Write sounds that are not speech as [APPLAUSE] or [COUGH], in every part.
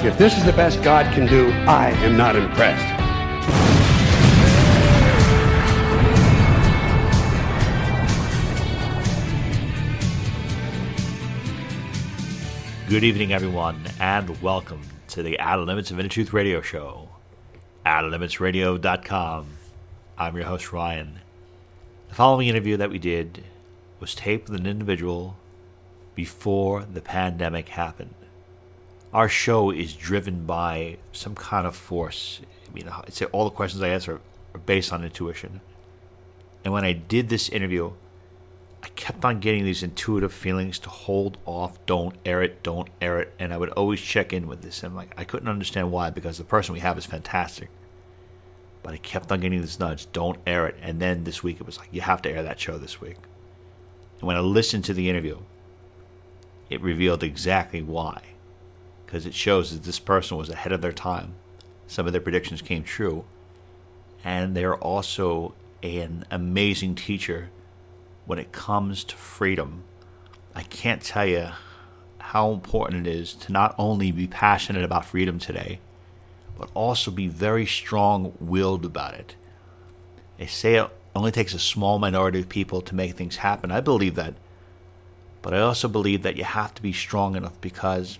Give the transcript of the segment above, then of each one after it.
If this is the best God can do, I am not impressed. Good evening, everyone, and welcome to the Outer Limits of Inner Truth Radio Show. OuterLimitsRadio.com. I'm your host, Ryan. The following interview that we did was taped with an individual before the pandemic happened. Our show is driven by some kind of force. I mean, I'd say all the questions I answer are based on intuition. And when I did this interview, I kept on getting these intuitive feelings to hold off, don't air it, don't air it, and I would always check in with this. And like I couldn't understand why because the person we have is fantastic, but I kept on getting this nudge, don't air it. And then this week it was like you have to air that show this week. And when I listened to the interview, it revealed exactly why, because it shows that this person was ahead of their time. Some of their predictions came true, and they're also an amazing teacher when it comes to freedom, I can't tell you how important it is to not only be passionate about freedom today, but also be very strong willed about it. They say it only takes a small minority of people to make things happen. I believe that. But I also believe that you have to be strong enough because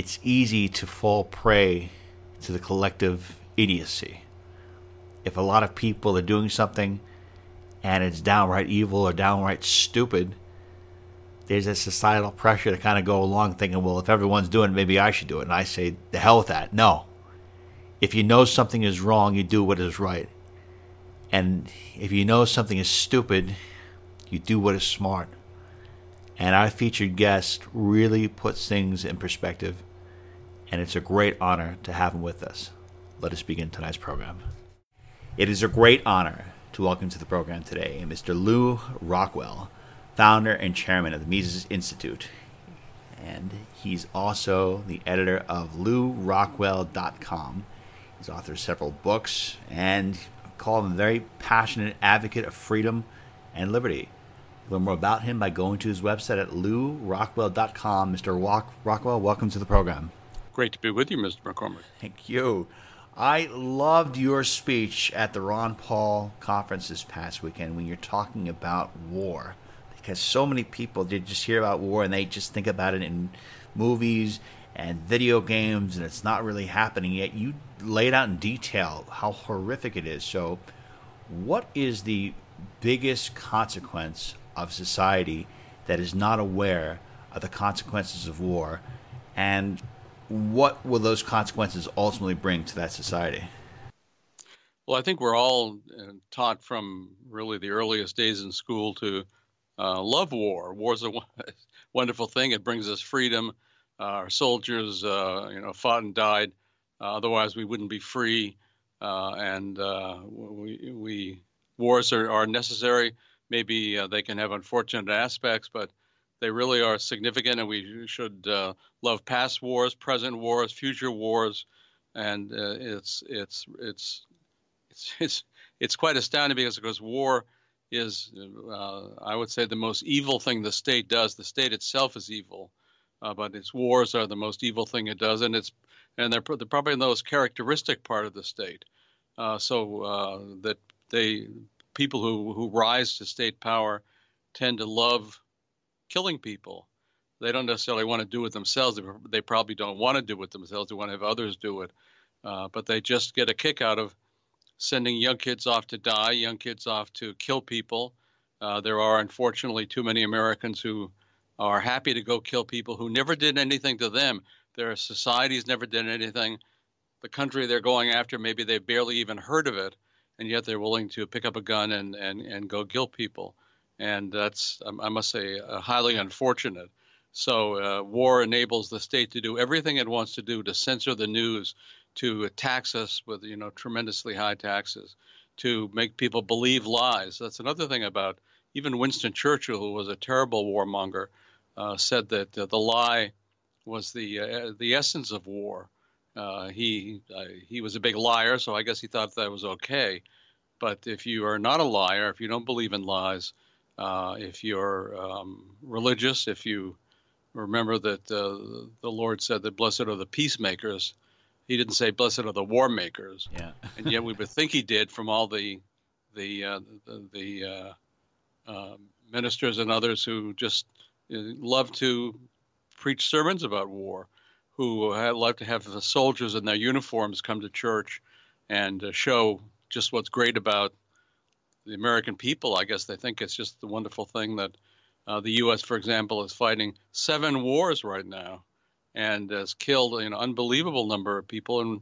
it's easy to fall prey to the collective idiocy. If a lot of people are doing something and it's downright evil or downright stupid, there's a societal pressure to kind of go along thinking, well, if everyone's doing it, maybe I should do it. And I say, the hell with that. No. If you know something is wrong, you do what is right. And if you know something is stupid, you do what is smart. And our featured guest really puts things in perspective. And it's a great honor to have him with us. Let us begin tonight's program. It is a great honor to welcome to the program today Mr. Lew Rockwell, founder and chairman of the Mises Institute. And he's also the editor of lewrockwell.com. He's author of several books and call him a very passionate advocate of freedom and liberty. Learn more about him by going to his website at lewrockwell.com. Mr. Rock- Rockwell, welcome to the program. Great to be with you, Mr. McCormick. Thank you. I loved your speech at the Ron Paul conference this past weekend when you're talking about war. Because so many people they just hear about war and they just think about it in movies and video games and it's not really happening yet. You laid out in detail how horrific it is. So, what is the biggest consequence of society that is not aware of the consequences of war? And what will those consequences ultimately bring to that society? Well, I think we're all uh, taught from really the earliest days in school to uh, love war. War's a [LAUGHS] wonderful thing. It brings us freedom. Uh, our soldiers, uh, you know, fought and died. Uh, otherwise, we wouldn't be free. Uh, and we, we, wars are, are necessary. Maybe they can have unfortunate aspects, but they really are significant, and we should uh, love past wars, present wars, future wars, and uh, it's, it's it's it's it's it's quite astounding because because war is uh, I would say the most evil thing the state does. The state itself is evil, uh, but its wars are the most evil thing it does, and it's and they're, they're probably the most characteristic part of the state. Uh, so uh, that they people who who rise to state power tend to love killing people. They don't necessarily want to do it themselves. They probably don't want to do it themselves. They want to have others do it. Uh, but they just get a kick out of sending young kids off to die, young kids off to kill people. Uh, there are unfortunately too many Americans who are happy to go kill people who never did anything to them. Their societies never did anything. The country they're going after, maybe they've barely even heard of it, and yet they're willing to pick up a gun and, and, and go kill people and that's I must say uh, highly unfortunate. So uh, war enables the state to do everything it wants to do to censor the news, to tax us with you know tremendously high taxes, to make people believe lies. That's another thing about even Winston Churchill, who was a terrible warmonger, uh, said that uh, the lie was the uh, the essence of war. Uh, he he was a big liar, so I guess he thought that was okay. But if you are not a liar, if you don't believe in lies, uh, if you're um, religious, if you remember that the Lord said that blessed are the peacemakers, he didn't say blessed are the war makers. Yeah. [LAUGHS] and yet we would think he did from all the the uh, the, the uh, uh, ministers and others who just uh, love to preach sermons about war, who love to have the soldiers in their uniforms come to church and uh, show just what's great about the American people. I guess they think it's just the wonderful thing that uh, the U.S., for example, is fighting seven wars right now and has killed an unbelievable number of people, and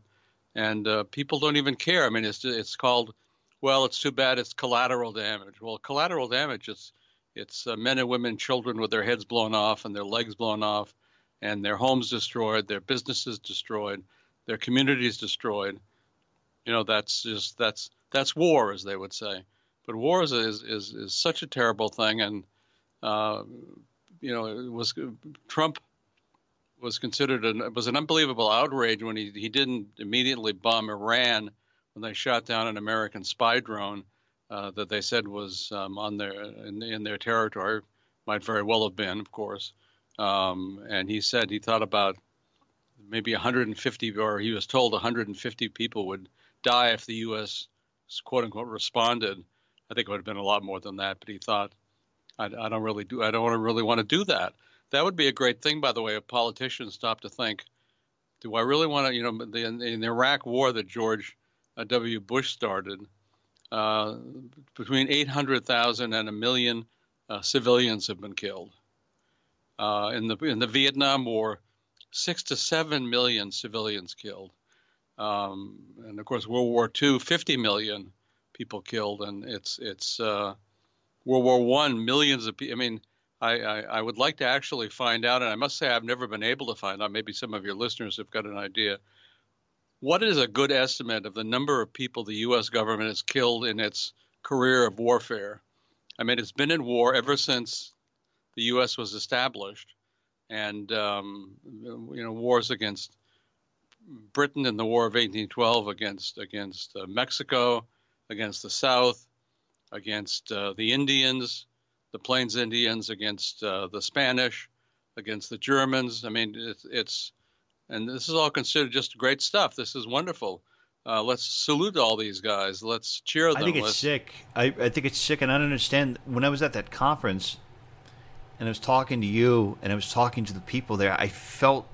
and uh, people don't even care. I mean, it's it's called, well, it's too bad it's collateral damage. Well, collateral damage is it's uh, men and women, children with their heads blown off and their legs blown off, and their homes destroyed, their businesses destroyed, their communities destroyed. You know, that's just that's that's war, as they would say. But war is is is, is such a terrible thing, and uh, you know, it was Trump was considered an was an unbelievable outrage when he he didn't immediately bomb Iran when they shot down an American spy drone uh, that they said was um, on their in, in, their territory might very well have been, of course. Um, and he said he thought about maybe 150 or he was told 150 people would die if the U.S. quote unquote responded. I think it would have been a lot more than that, but he thought I, I don't really do I don't really want to do that. That would be a great thing, by the way, if politicians stop to think, do I really want to, you know, the, in the Iraq war that George uh, W. Bush started, uh, between 800,000 and a million uh, civilians have been killed. Uh, in the in the Vietnam War, six to seven million civilians killed, um, and of course World War II, 50 million people killed, and it's it's uh, World War One, millions of people. I mean, I, I, I, would like to actually find out, and I must say I've never been able to find out. Maybe some of your listeners have got an idea. What is a good estimate of the number of people the U.S. government has killed in its career of warfare? I mean, it's been in war ever since the U.S. was established, and um, you know, wars against Britain in the War of 1812, against against uh, Mexico, against the South, against uh, the Indians the Plains Indians against uh, the Spanish, against the Germans. I mean, it's, it's, and this is all considered just great stuff. This is wonderful. Uh, let's salute all these guys. Let's cheer them. I think it's let's... sick. I, I think it's sick, and I don't understand. When I was at that conference, and I was talking to you, and I was talking to the people there, I felt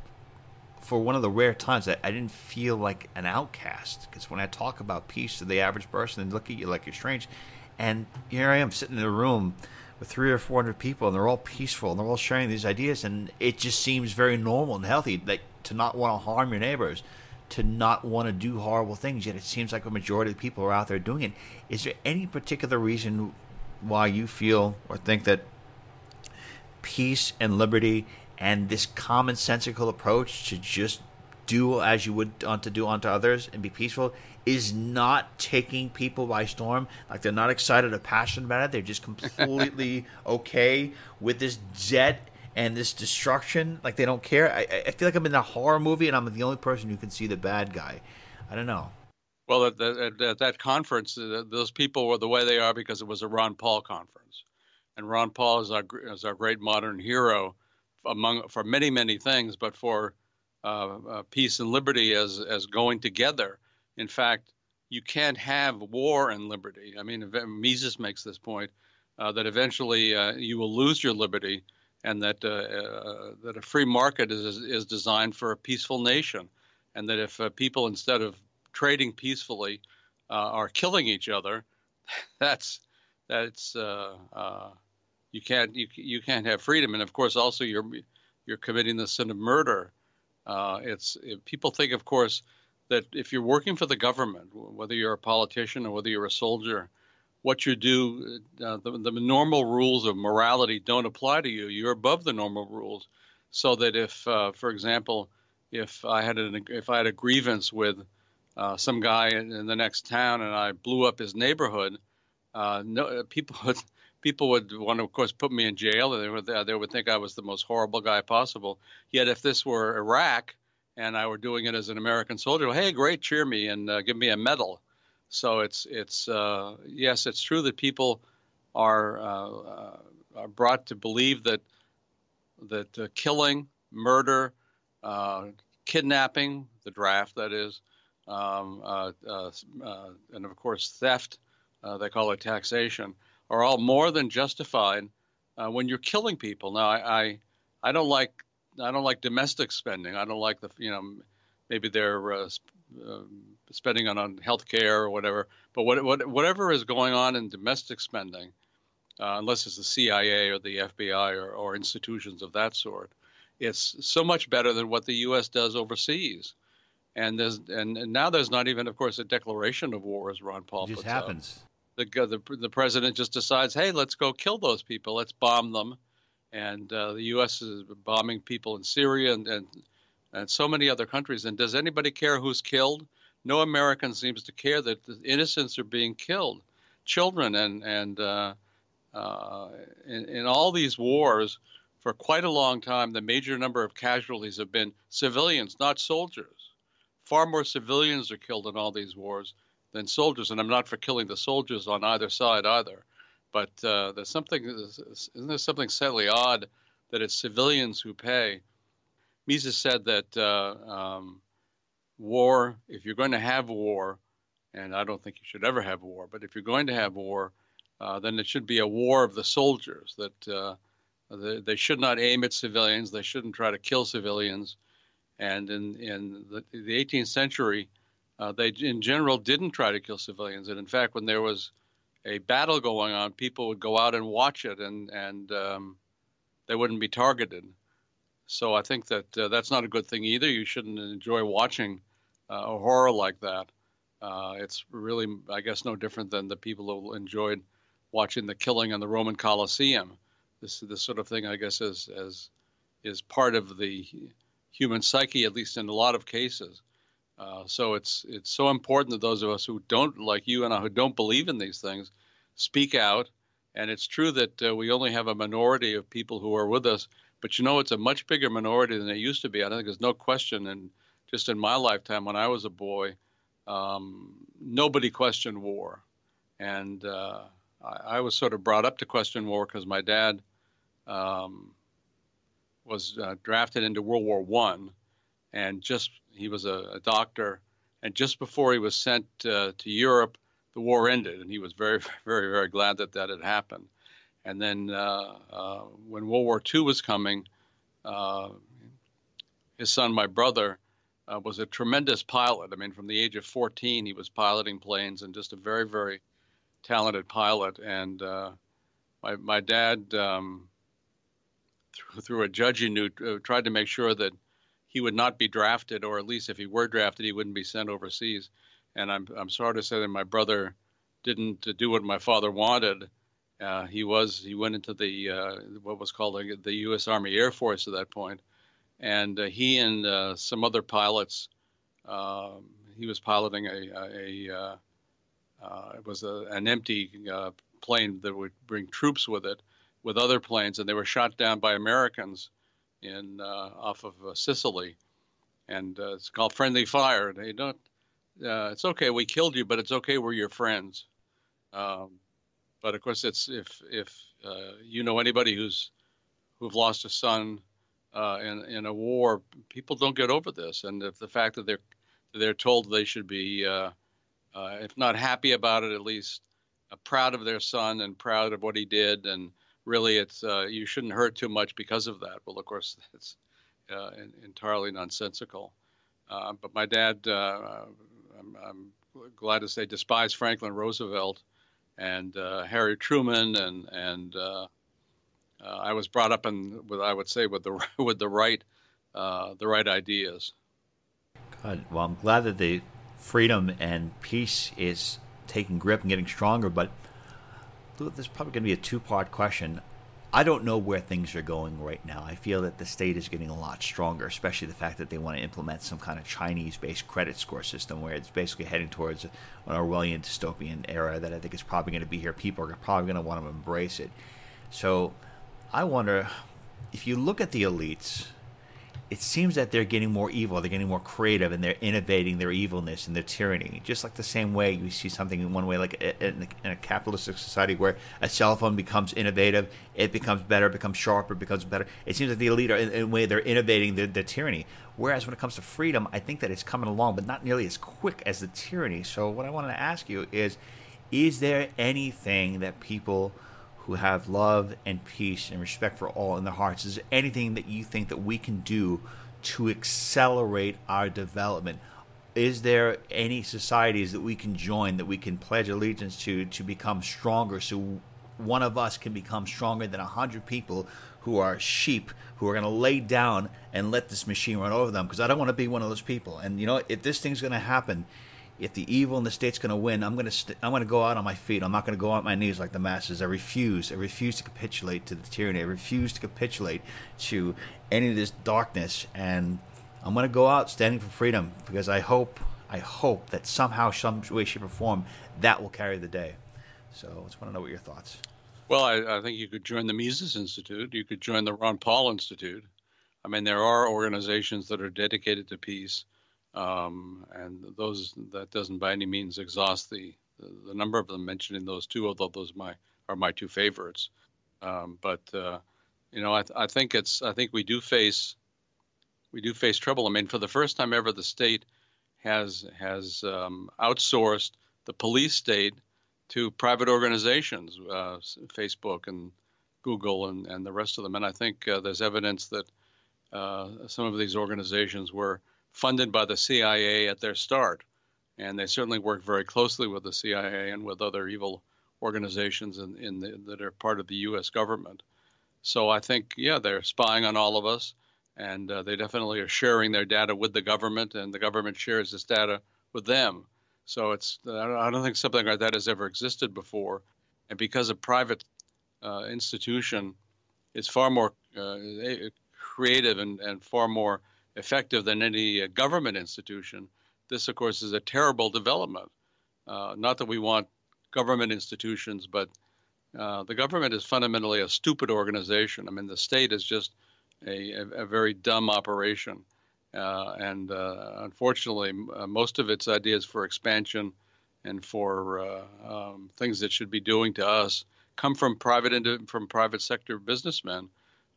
for one of the rare times that I didn't feel like an outcast. Because when I talk about peace to the average person, they look at you like you're strange. And here I am sitting in a room with three or four hundred people, and they're all peaceful, and they're all sharing these ideas, and it just seems very normal and healthy, like to not want to harm your neighbors, to not want to do horrible things. Yet it seems like a majority of the people are out there doing it. Is there any particular reason why you feel or think that peace and liberty and this commonsensical approach to just do as you would want to do unto others and be peaceful is not taking people by storm. Like they're not excited or passionate about it. They're just completely [LAUGHS] okay with this jet and this destruction. Like they don't care. I, I feel like I'm in a horror movie and I'm the only person who can see the bad guy. I don't know. Well, at, at, at that conference, uh, those people were the way they are because it was a Ron Paul conference, and Ron Paul is our is our great modern hero among for many many things, but for uh, uh, peace and liberty as as going together in fact, you can't have war and liberty. I mean, Mises makes this point uh, that eventually uh, you will lose your liberty, and that uh, uh that a free market is is designed for a peaceful nation, and that if people instead of trading peacefully are killing each other, [LAUGHS] that's that's you can't you you can't have freedom, and of course also you're you're committing the sin of murder. it's it, people think, of course that if you're working for the government, whether you're a politician or whether you're a soldier, what you do, uh, the, the, normal rules of morality don't apply to you. You're above the normal rules. So that if, uh, for example, if I had an if I had a grievance with uh, some guy in, the next town and I blew up his neighborhood, uh, no people [LAUGHS] would people would want to, of course, put me in jail. They would they would think I was the most horrible guy possible. Yet if this were Iraq and I were doing it as an American soldier, well, hey, great, cheer me and uh, give me a medal. So it's it's uh, yes, it's true that people are uh, uh, are brought to believe that that uh, killing, murder, kidnapping, the draft that is, um, and of course theft, they call it taxation, are all more than justified when you're killing people. Now I, I I don't like I don't like domestic spending. I don't like the you know maybe they're uh, uh, spending on, on health care or whatever. But what, what, whatever is going on in domestic spending, uh, unless it's the CIA or the FBI or, or institutions of that sort, it's so much better than what the U.S. does overseas. And there's and, and now there's not even, of course, a declaration of war, as Ron Paul it just puts happens. The, the the president just decides, hey, let's go kill those people, let's bomb them, and uh, the U.S. is bombing people in Syria and, and and so many other countries. And does anybody care who's killed? No American seems to care that the innocents are being killed, children, and and uh, uh, in, in all these wars for quite a long time. The major number of casualties have been civilians, not soldiers. Far more civilians are killed in all these wars than soldiers, and I'm not for killing the soldiers on either side either. But uh, there's something, isn't there something sadly odd that it's civilians who pay? Mises said that uh, um, war, if you're going to have war, and I don't think you should ever have war, but if you're going to have war, uh, then it should be a war of the soldiers. That uh, they, they, should not aim at civilians. They shouldn't try to kill civilians. And in in the, the 18th century, uh, they in general didn't try to kill civilians. And in fact, when there was a battle going on, people would go out and watch it, and and um, they wouldn't be targeted. So I think that uh, that's not a good thing either. You shouldn't enjoy watching uh, a horror like that. Uh, it's really, I guess, no different than the people who enjoyed watching the killing in the Roman Colosseum. This this sort of thing, I guess, is as is part of the human psyche, at least in a lot of cases. Uh, so it's it's so important that those of us who don't, like you and I, who don't believe in these things, speak out. And it's true that uh, we only have a minority of people who are with us but you know, it's a much bigger minority than it used to be. I don't think there's no question. And just in my lifetime, when I was a boy, um, nobody questioned war. And uh, I, I, was sort of brought up to question war because my dad um, was uh, drafted into World War One, and just he was a, a, doctor. And just before he was sent uh, to Europe, the war ended, and he was very, [LAUGHS] very, very glad that that had happened. And then uh, uh, when World War II was coming, uh, his son, my brother, was a tremendous pilot. I mean, from the age of 14, he was piloting planes and just a very, very talented pilot. And my, my dad, um, through, through a judge he knew, uh, tried to make sure that he would not be drafted, or at least if he were drafted, he wouldn't be sent overseas. And I'm, I'm sorry to say that my brother didn't do what my father wanted. Uh, he was he went into the uh, what was called the U.S. Army Air Force at that point, and uh, he and uh, some other pilots. Um, he was piloting a, a, a uh, it was a, an empty plane that would bring troops with it, with other planes, and they were shot down by Americans in off of Sicily, and it's called friendly fire. They don't. it's okay, we killed you, but it's okay, we're your friends. Um, but of course, it's if if uh, you know anybody who's who've lost a son uh, in in a war, people don't get over this, and if the fact that they're they're told they should be, uh, uh if not happy about it, at least uh, proud of their son and proud of what he did, and really, it's uh, you shouldn't hurt too much because of that. Well, of course, [LAUGHS] it's entirely nonsensical. but my dad, I'm, I'm glad to say, despised Franklin Roosevelt and uh, Harry Truman, and and uh, uh, I was brought up in, with I would say, with the [LAUGHS] with the right uh, the right ideas. Good. Well, I'm glad that the freedom and peace is taking grip and getting stronger. But there's probably going to be a two part question. I don't know where things are going right now. I feel that the state is getting a lot stronger, especially the fact that they want to implement some kind of Chinese-based credit score system where it's basically heading towards an Orwellian dystopian era that I think is probably going to be here. People are probably going to want to embrace it. So I wonder if you look at the elites it seems that they're getting more evil, they're getting more creative, and they're innovating their evilness and their tyranny. Just like the same way you see something in one way, like in a, capitalistic society where a cell phone becomes innovative, it becomes better, it becomes sharper, it becomes better. It seems that the elite are, in, a way, they're innovating their, their tyranny. Whereas when it comes to freedom, I think that it's coming along, but not nearly as quick as the tyranny. So what I wanted to ask you is, is there anything that people who have love and peace and respect for all in their hearts. Is there anything that you think that we can do to accelerate our development? Is there any societies that we can join that we can pledge allegiance to to become stronger so one of us can become stronger than a hundred people who are sheep who are going to lay down and let this machine run over them because I don't want to be one of those people. And you know, if this thing's going to happen, if the evil in the state's going to win, I'm going to st- I'm going to go out on my feet. I'm not going to go out on my knees like the masses. I refuse. I refuse to capitulate to the tyranny. I refuse to capitulate to any of this darkness. And I'm going to go out standing for freedom because I hope I hope that somehow, some way, shape, or form, that will carry the day. So I just want to know what your thoughts. Well, I, I think you could join the Mises Institute. You could join the Ron Paul Institute. I mean, there are organizations that are dedicated to peace um, and those that doesn't by any means exhaust the, the, the number of them mentioned in those two, although those my are my two favorites. Um, but uh, you know, I, th- I think it's I think we do face we do face trouble. I mean, for the first time ever, the state has has um, outsourced the police state to private organizations, uh, Facebook and Google and, and the rest of them. And I think uh, there's evidence that uh, some of these organizations were funded by the CIA at their start. And they certainly work very closely with the CIA and with other evil organizations in, in the, that are part of the U.S. government. So I think, yeah, they're spying on all of us, and uh, they definitely are sharing their data with the government, and the government shares this data with them. So it's I don't think something like that has ever existed before, and because a private uh, institution is far more uh, creative and, and far more effective than any uh, government institution. This, of course, is a terrible development. Uh, not that we want government institutions, but uh, the government is fundamentally a stupid organization. I mean, the state is just a, a, very dumb operation. Uh, and uh, unfortunately, uh, most of its ideas for expansion and for um, things that should be doing to us come from private from private sector businessmen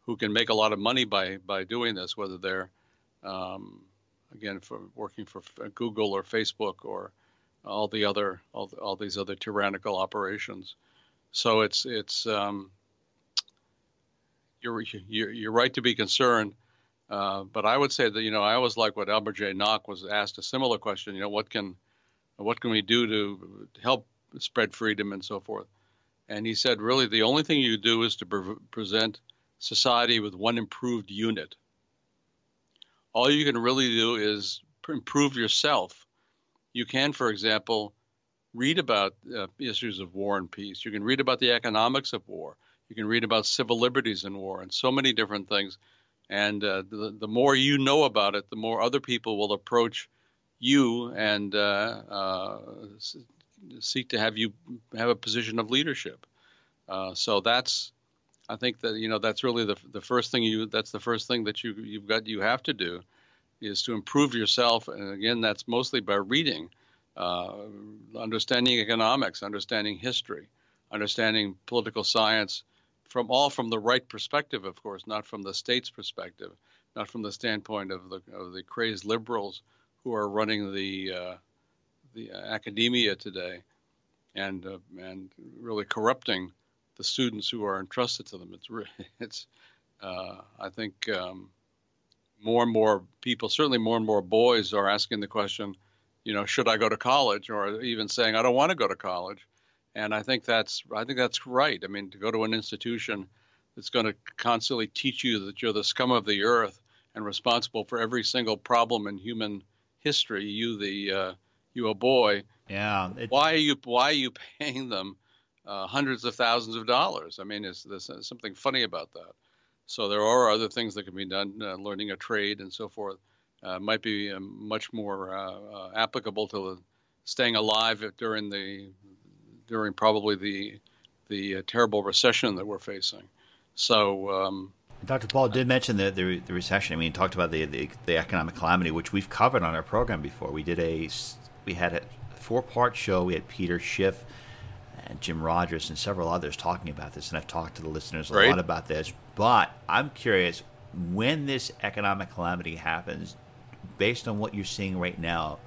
who can make a lot of money by by doing this, whether they're um, again for working for Google or Facebook or all the other all, all these other tyrannical operations. So it's it's um, you're, you're you're right to be concerned, uh, but I would say that you know I always like what Albert J. Nock was asked a similar question. You know what can what can we do to help spread freedom and so forth? And he said, really, the only thing you do is to pre- present society with one improved unit all you can really do is improve yourself. You can, for example, read about uh, issues of war and peace. You can read about the economics of war. You can read about civil liberties in war and so many different things. And uh, the, the more you know about it, the more other people will approach you and uh, uh seek to have you have a position of leadership. Uh, so that's I think that you know that's really the the first thing you that's the first thing that you you've got you have to do is to improve yourself, and again that's mostly by reading, uh, understanding economics, understanding history, understanding political science, from all from the right perspective, of course, not from the state's perspective, not from the standpoint of the of the crazed liberals who are running the uh, the academia today, and uh, and really corrupting the students who are entrusted to them. It's [LAUGHS] it's uh, I think um, more and more people, certainly more and more boys, are asking the question, you know, should I go to college, or even saying I don't want to go to college. And I think that's I think that's right. I mean, to go to an institution that's going to constantly teach you that you're the scum of the earth and responsible for every single problem in human history. You, the uh, you, a boy. Yeah. It, why are you Why are you [LAUGHS] paying them uh, hundreds of thousands of dollars. I mean, there's, there's something funny about that. So there are other things that can be done, uh, learning a trade and so forth. Uh, might be um, much more uh, uh, applicable to staying alive during the during probably the the uh, terrible recession that we're facing. So. Um, Dr. Paul did mention the, the, the recession. I mean, he talked about the, the, the economic calamity, which we've covered on our program before. We did a we had a four part show. We had Peter Schiff and Jim Rogers and several others talking about this, and I've talked to the listeners a right. lot about this. But I'm curious when this economic calamity happens, based on what you're seeing right now,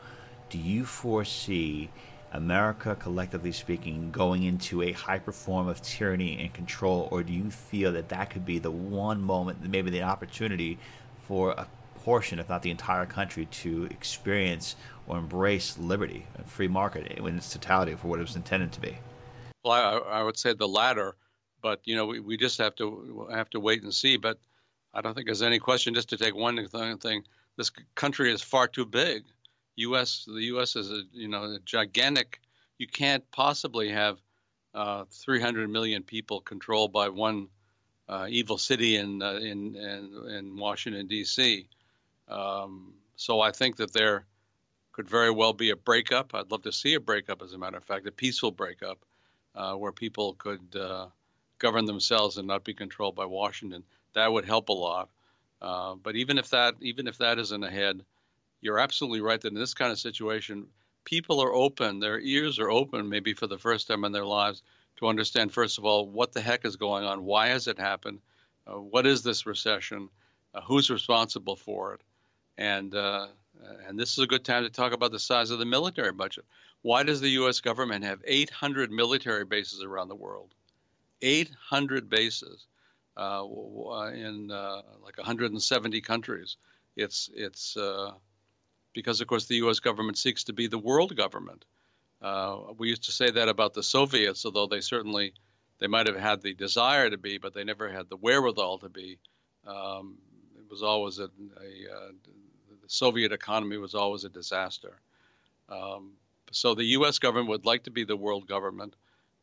do you foresee America, collectively speaking, going into a hyper form of tyranny and control, or do you feel that that could be the one moment, maybe the opportunity for a portion, if not the entire country, to experience or embrace liberty and free market in its totality for what it was intended to be? Well, I, I would say the latter, but you know, we, we just have to have to wait and see. But I don't think there's any question. Just to take one thing, this country is far too big. U.S. The U.S. is a you know a gigantic. You can't possibly have uh, 300 million people controlled by one uh, evil city in, uh, in in in Washington D.C. Um, so I think that there could very well be a breakup. I'd love to see a breakup, as a matter of fact, a peaceful breakup, uh, where people could uh, govern themselves and not be controlled by Washington. That would help a lot. Uh, but even if that even if that isn't ahead, you're absolutely right that in this kind of situation, people are open, their ears are open, maybe for the first time in their lives, to understand first of all what the heck is going on, why has it happened, uh, what is this recession, uh, who's responsible for it, and uh, and this is a good time to talk about the size of the military budget. Why does the U.S. government have 800 military bases around the world? 800 bases uh, in uh, like 170 countries. It's it's uh, because, of course, the U.S. government seeks to be the world government. Uh, we used to say that about the Soviets, although they certainly they might have had the desire to be, but they never had the wherewithal to be. Um, it was always a, a uh, the Soviet economy was always a disaster. Um, so the U.S. government would like to be the world government,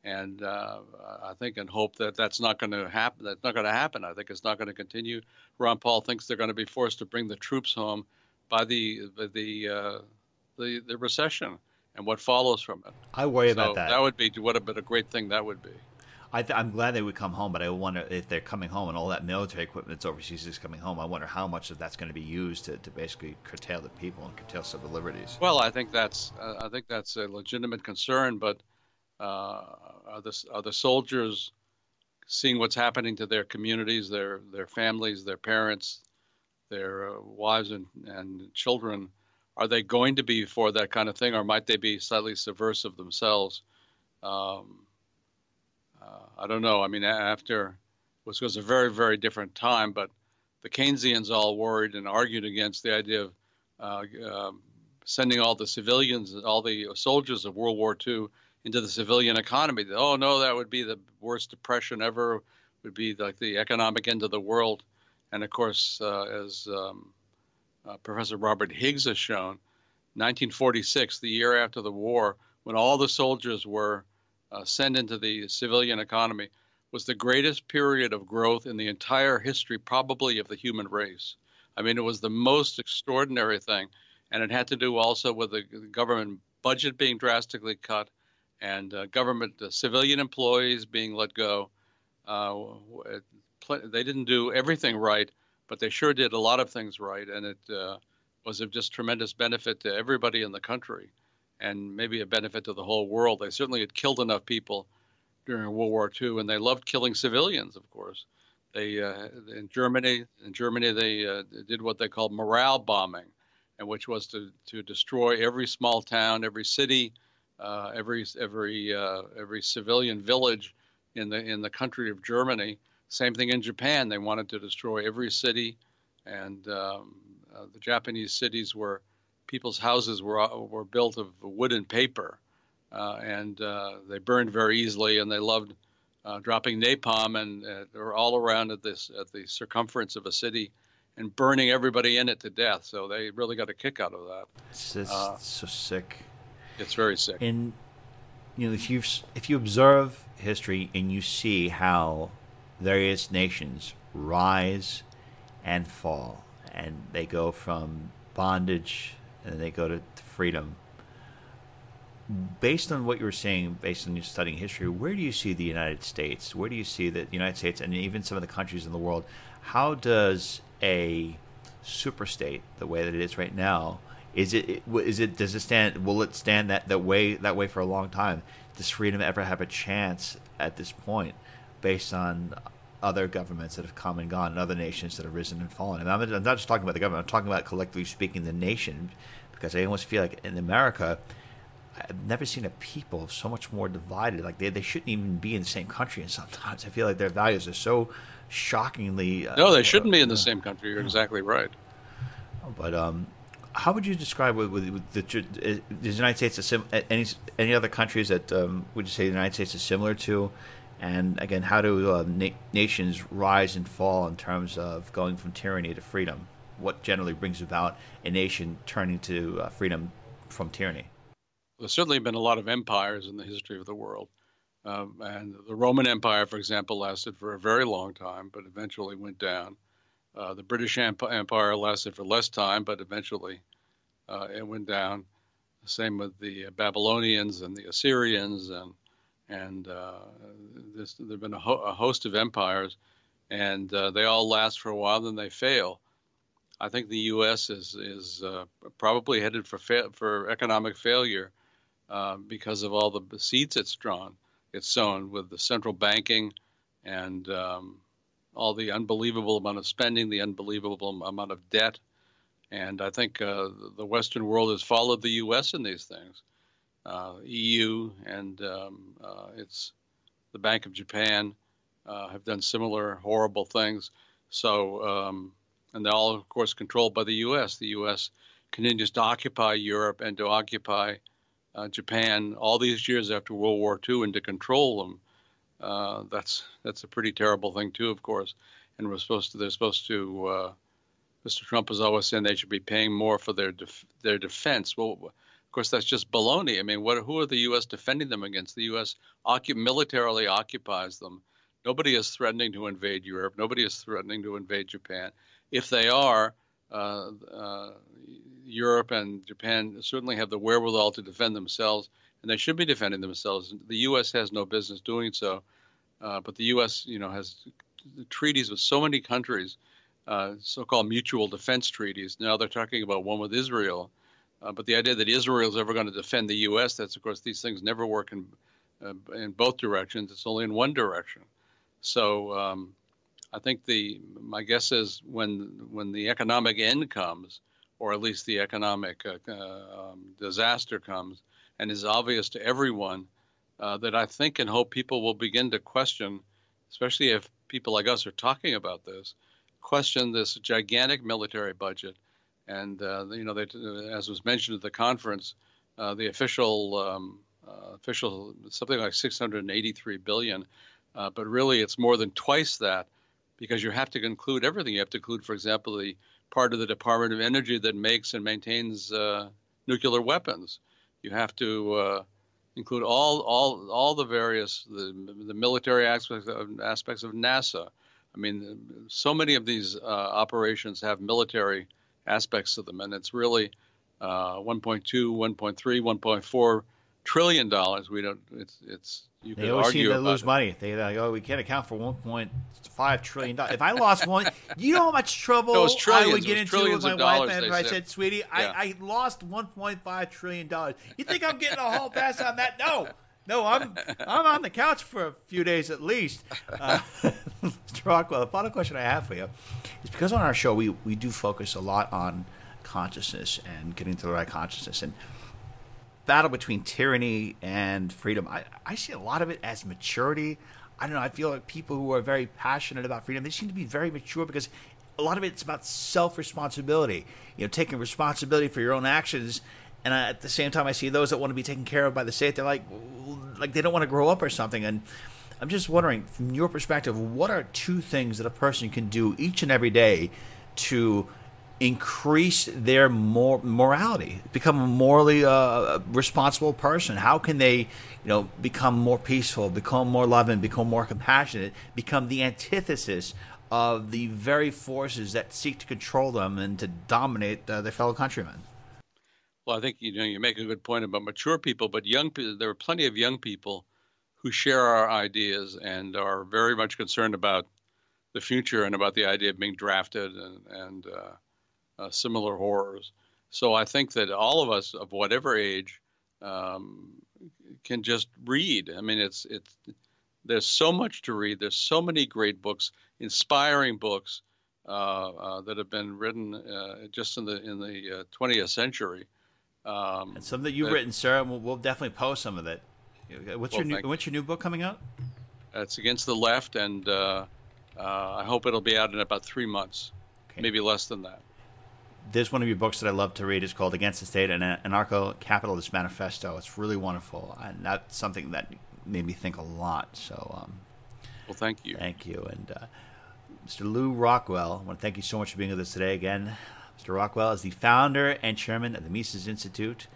and uh, I think and hope that that's not going to happen. That's not going to happen. I think it's not going to continue. Ron Paul thinks they're going to be forced to bring the troops home by the the uh, the, the recession and what follows from it. I worry so about that. That would be what a, a great thing that would be. I am glad they would come home, but I wonder if they're coming home and all that military equipment that's overseas is coming home. I wonder how much of that's going to be used to, to basically curtail the people and curtail civil liberties. Well, I think that's uh, I think that's a legitimate concern, but uh, are the are the soldiers seeing what's happening to their communities, their their families, their parents, their uh, wives and, and children? Are they going to be for that kind of thing, or might they be slightly subversive themselves? Um, I don't know. I mean, after which was a very, very different time, but the Keynesians all worried and argued against the idea of uh, uh, sending all the civilians, all the soldiers of World War II into the civilian economy. Oh no, that would be the worst depression ever. Would be like the economic end of the world. And of course, uh, as um, uh, Professor Robert Higgs has shown, 1946, the year after the war, when all the soldiers were uh, sent into the civilian economy was the greatest period of growth in the entire history, probably, of the human race. I mean, it was the most extraordinary thing. And it had to do also with the government budget being drastically cut and uh, government uh, civilian employees being let go. Uh, they didn't do everything right, but they sure did a lot of things right. And it uh, was of just tremendous benefit to everybody in the country and maybe a benefit to the whole world. They certainly had killed enough people during World War II, and they loved killing civilians, of course. They uh, in Germany, in Germany, they uh, did what they called morale bombing, and which was to to destroy every small town, every city, uh, every every uh, every civilian village in the in the country of Germany. Same thing in Japan. They wanted to destroy every city, and um, uh, the Japanese cities were people's houses were uh, were built of wood and paper, uh, and uh, they burned very easily, and they loved uh, dropping napalm and uh, they were all around at this at the circumference of a city, and burning everybody in it to death. So they really got a kick out of that. It's just uh, so sick. It's very sick. In you know, if you if you observe history and you see how various nations rise and fall, and they go from bondage and they go to freedom. Based on what you were saying, based on your studying history, where do you see the United States? Where do you see that the United States and even some of the countries in the world? How does a superstate, the way that it is right now, is it is it does it stand? Will it stand that, that way that way for a long time? Does freedom ever have a chance at this point, based on other governments that have come and gone, and other nations that have risen and fallen? And I'm, I'm not just talking about the government. I'm talking about collectively speaking the nation, because I almost feel like in America. I've never seen a people so much more divided. Like they, they shouldn't even be in the same country. And sometimes [LAUGHS] I feel like their values are so shockingly. Uh, no, they shouldn't be in the same country. You're exactly right. But um, how would you describe with, with, with the, is the United States sim, any any other countries that um, would you say the United States is similar to? And again, how do uh, na- nations rise and fall in terms of going from tyranny to freedom? What generally brings about a nation turning to uh, freedom from tyranny? There's certainly been a lot of empires in the history of the world. Um, and the Roman Empire, for example, lasted for a very long time, but eventually went down. Uh, the British Empire lasted for less time, but eventually uh, it went down. Same with the Babylonians and the Assyrians, and and uh, this, there've been a, ho- a, host of empires, and uh, they all last for a while, then they fail. I think the U.S. is is uh, probably headed for fa- for economic failure because of all the seeds it's drawn, it's sown with the central banking and um, all the unbelievable amount of spending, the unbelievable amount of debt. And I think uh, the Western world has followed the U.S. in these things. Uh, EU and um, uh, it's the Bank of Japan uh, have done similar horrible things. So, um, and they're all, of course, controlled by the U.S. The U.S. continues to occupy Europe and to occupy uh, Japan all these years after World War II and to control them uh, that's that's a pretty terrible thing too, of course. And we're supposed to they're supposed to. Uh, Mr. Trump is always saying they should be paying more for their def- their defense. Well, of course, that's just baloney. I mean, what who are the U.S. defending them against? The U.S. Militarily occupies them. Nobody is threatening to invade Europe. Nobody is threatening to invade Japan. If they are, uh, uh, Europe and Japan certainly have the wherewithal to defend themselves and they should be defending themselves. The U.S. has no business doing so, uh, but the U.S. you know has treaties with so many countries, uh, so-called mutual defense treaties. Now they're talking about one with Israel, uh, but the idea that Israel is ever going to defend the U.S. that's of course these things never work in uh, in both directions. It's only in one direction. So um, I think the my guess is when when the economic end comes, or at least the economic uh, um, disaster comes and is obvious to everyone uh, that I think and hope people will begin to question, especially if people like us are talking about this, question this gigantic military budget. And, uh, you know, they, as was mentioned at the conference, uh, the official, um, uh, official something like 683 billion, but really it's more than twice that because you have to include everything. You have to include, for example, the part of the Department of Energy that makes and maintains uh, nuclear weapons. You have to uh, include all all all the various the, the military aspects of, aspects of NASA. I mean, so many of these uh, operations have military aspects to them, and it's really uh, 1.2, 1.3, 1.4 trillion dollars. We don't. It's it's. You they always seem to lose it. money. They like, oh, we can't account for 1.5 trillion dollars. If I [LAUGHS] lost one, you know how much trouble no, I would get into with my wife if I said, "Sweetie, yeah. I, I lost 1.5 trillion dollars." You think I'm getting a whole pass on that? No. No, I'm I'm on the couch for a few days at least. Uh. [LAUGHS] Rockwell, the final question I have for you is because on our show we, we do focus a lot on consciousness and getting to the right consciousness. And battle between tyranny and freedom, I, I see a lot of it as maturity. I don't know. I feel like people who are very passionate about freedom, they seem to be very mature because a lot of it's about self responsibility. You know, taking responsibility for your own actions. And I, at the same time, I see those that want to be taken care of by the state. They're like, like they don't want to grow up or something. And I'm just wondering, from your perspective, what are two things that a person can do each and every day to increase their mor- morality, become a morally uh, responsible person? How can they, you know, become more peaceful, become more loving, become more compassionate, become the antithesis of the very forces that seek to control them and to dominate uh, their fellow countrymen? Well, I think you know you make a good point about mature people, but young people. There are plenty of young people who share our ideas and are very much concerned about the future and about the idea of being drafted and, and uh, uh, similar horrors. So I think that all of us of whatever age um, can just read. I mean, it's it's there's so much to read. There's so many great books, inspiring books uh, uh that have been written uh, just in the in the 20th uh, century. Um, and some that you've written, sir. We'll, we'll, definitely post some of it. What's well, your new What's your new book coming out? It's against the left, and uh, uh, I hope it'll be out in about three months, okay. maybe less than that. There's one of your books that I love to read. It's called Against the State: An Anarcho-Capitalist Manifesto. It's really wonderful, and that's something that made me think a lot. So, um, well, thank you. Thank you, and uh, Mr. Lew Rockwell. I want to thank you so much for being with us today again. Mr. Rockwell is the founder and chairman of the Mises Institute.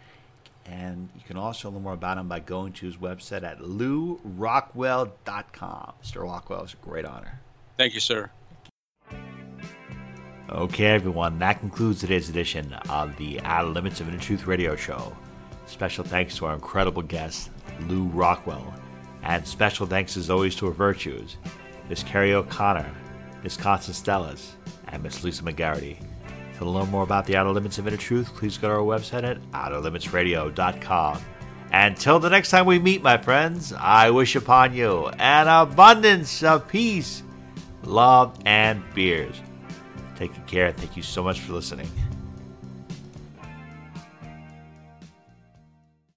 And you can also learn more about him by going to his website at lewrockwell.com. Mr. Rockwell, it's a great honor. Thank you, sir. Okay, everyone, that concludes today's edition of the Outer Limits of Inner Truth radio show. Special thanks to our incredible guest, Lew Rockwell. And special thanks, as always, to our virtues, Miss Carrie O'Connor, Miss Constance Stellas, and Miss Lisa McGarity. To learn more about the Outer Limits of Inner Truth, please go to our website at outerlimitsradio.com. Until the next time we meet, my friends, I wish upon you an abundance of peace, love, and beers. Take care. Thank you so much for listening.